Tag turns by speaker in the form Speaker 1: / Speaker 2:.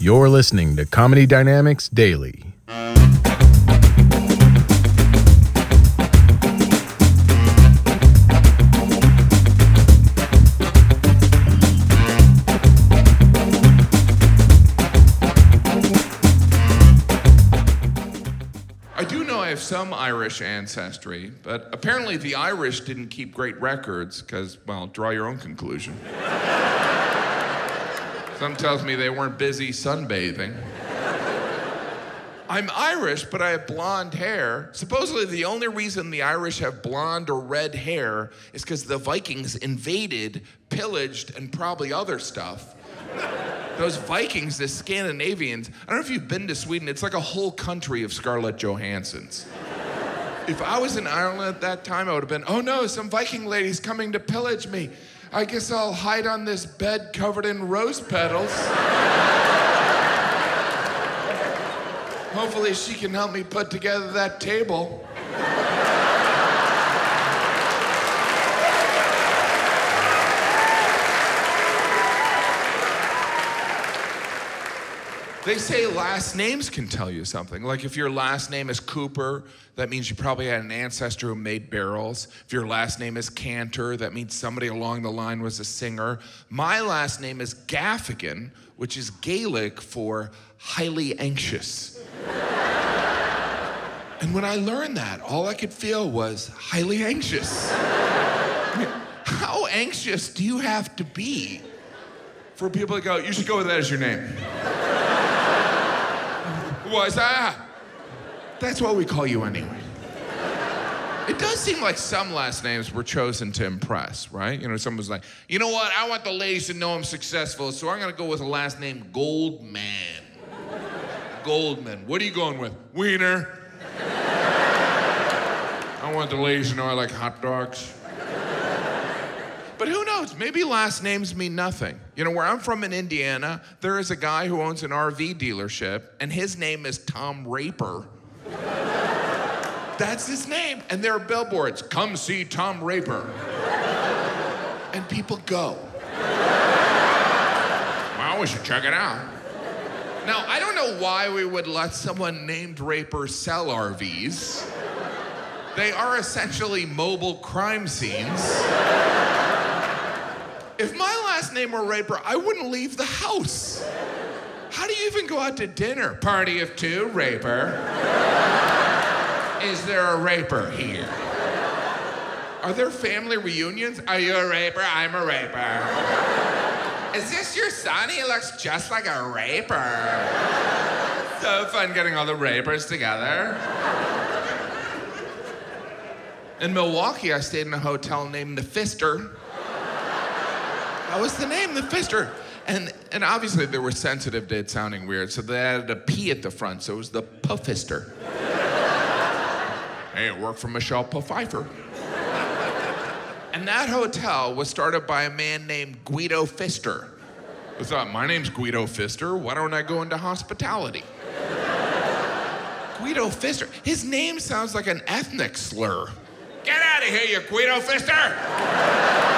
Speaker 1: You're listening to Comedy Dynamics Daily.
Speaker 2: I do know I have some Irish ancestry, but apparently the Irish didn't keep great records because, well, draw your own conclusion. Some tells me they weren't busy sunbathing. I'm Irish, but I have blonde hair. Supposedly, the only reason the Irish have blonde or red hair is because the Vikings invaded, pillaged, and probably other stuff. Those Vikings, the Scandinavians, I don't know if you've been to Sweden, it's like a whole country of Scarlett Johanssons. If I was in Ireland at that time, I would have been, oh no, some Viking lady's coming to pillage me. I guess I'll hide on this bed covered in rose petals. Hopefully, she can help me put together that table. They say last names can tell you something. Like if your last name is Cooper, that means you probably had an ancestor who made barrels. If your last name is Cantor, that means somebody along the line was a singer. My last name is Gaffigan, which is Gaelic for highly anxious. and when I learned that, all I could feel was highly anxious. How anxious do you have to be for people to go, you should go with that as your name? Was that? That's what we call you anyway. It does seem like some last names were chosen to impress, right? You know, someone was like, you know what? I want the ladies to know I'm successful, so I'm gonna go with a last name Goldman. Goldman. What are you going with? Wiener. I want the ladies to know I like hot dogs. But who knows? Maybe last names mean nothing. You know, where I'm from in Indiana, there is a guy who owns an RV dealership, and his name is Tom Raper. That's his name. And there are billboards come see Tom Raper. And people go. Well, we should check it out. Now, I don't know why we would let someone named Raper sell RVs. They are essentially mobile crime scenes. If my last name were Raper, I wouldn't leave the house. How do you even go out to dinner? Party of two, Raper. Is there a Raper here? Are there family reunions? Are you a Raper? I'm a Raper. Is this your son? He looks just like a Raper. So fun getting all the Rapers together. In Milwaukee, I stayed in a hotel named the Fister. That was the name, the Fister. And, and obviously they were sensitive to it sounding weird, so they added a P at the front, so it was the Puffister. hey, it worked for Michelle Pfeiffer. And that hotel was started by a man named Guido Fister. I thought, my name's Guido Fister. Why don't I go into hospitality? Guido Fister. His name sounds like an ethnic slur. Get out of here, you Guido Fister!